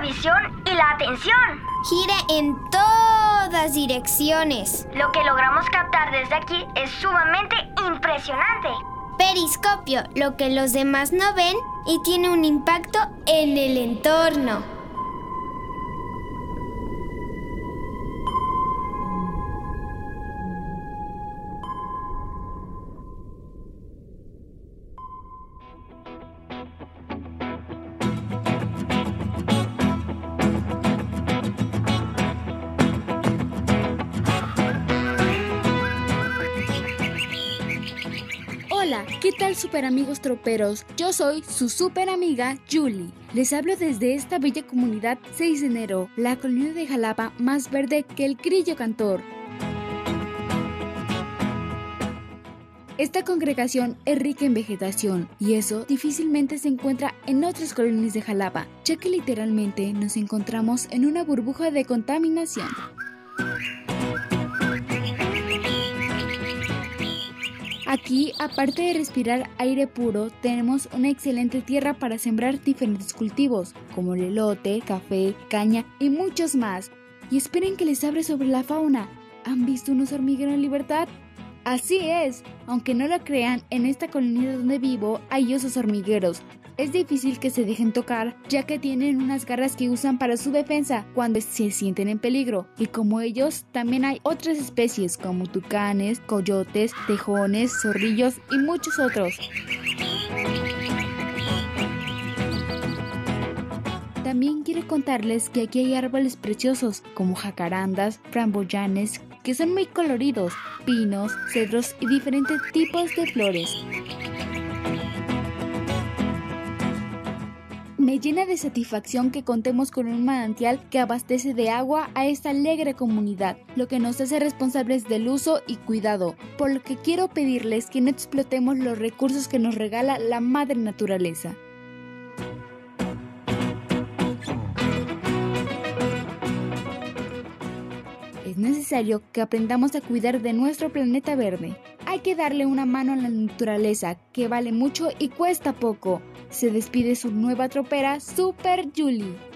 dirección y la atención. Gira en todas direcciones. Lo que logramos captar desde aquí es sumamente impresionante. Periscopio, lo que los demás no ven y tiene un impacto en el entorno. Hola, ¿qué tal super amigos troperos? Yo soy su super amiga Julie. Les hablo desde esta bella comunidad 6 de enero, la colonia de Jalapa más verde que el grillo cantor. Esta congregación es rica en vegetación y eso difícilmente se encuentra en otras colonias de Jalapa, ya que literalmente nos encontramos en una burbuja de contaminación. Aquí, aparte de respirar aire puro, tenemos una excelente tierra para sembrar diferentes cultivos, como el elote, café, caña y muchos más. Y esperen que les hable sobre la fauna. ¿Han visto unos hormigueros en libertad? Así es, aunque no lo crean, en esta colonia donde vivo hay osos hormigueros, es difícil que se dejen tocar, ya que tienen unas garras que usan para su defensa cuando se sienten en peligro. Y como ellos, también hay otras especies como tucanes, coyotes, tejones, zorrillos y muchos otros. También quiero contarles que aquí hay árboles preciosos como jacarandas, framboyanes, que son muy coloridos, pinos, cedros y diferentes tipos de flores. Me llena de satisfacción que contemos con un manantial que abastece de agua a esta alegre comunidad, lo que nos hace responsables del uso y cuidado, por lo que quiero pedirles que no explotemos los recursos que nos regala la madre naturaleza. Necesario que aprendamos a cuidar de nuestro planeta verde. Hay que darle una mano a la naturaleza, que vale mucho y cuesta poco. Se despide su nueva tropera, Super Julie.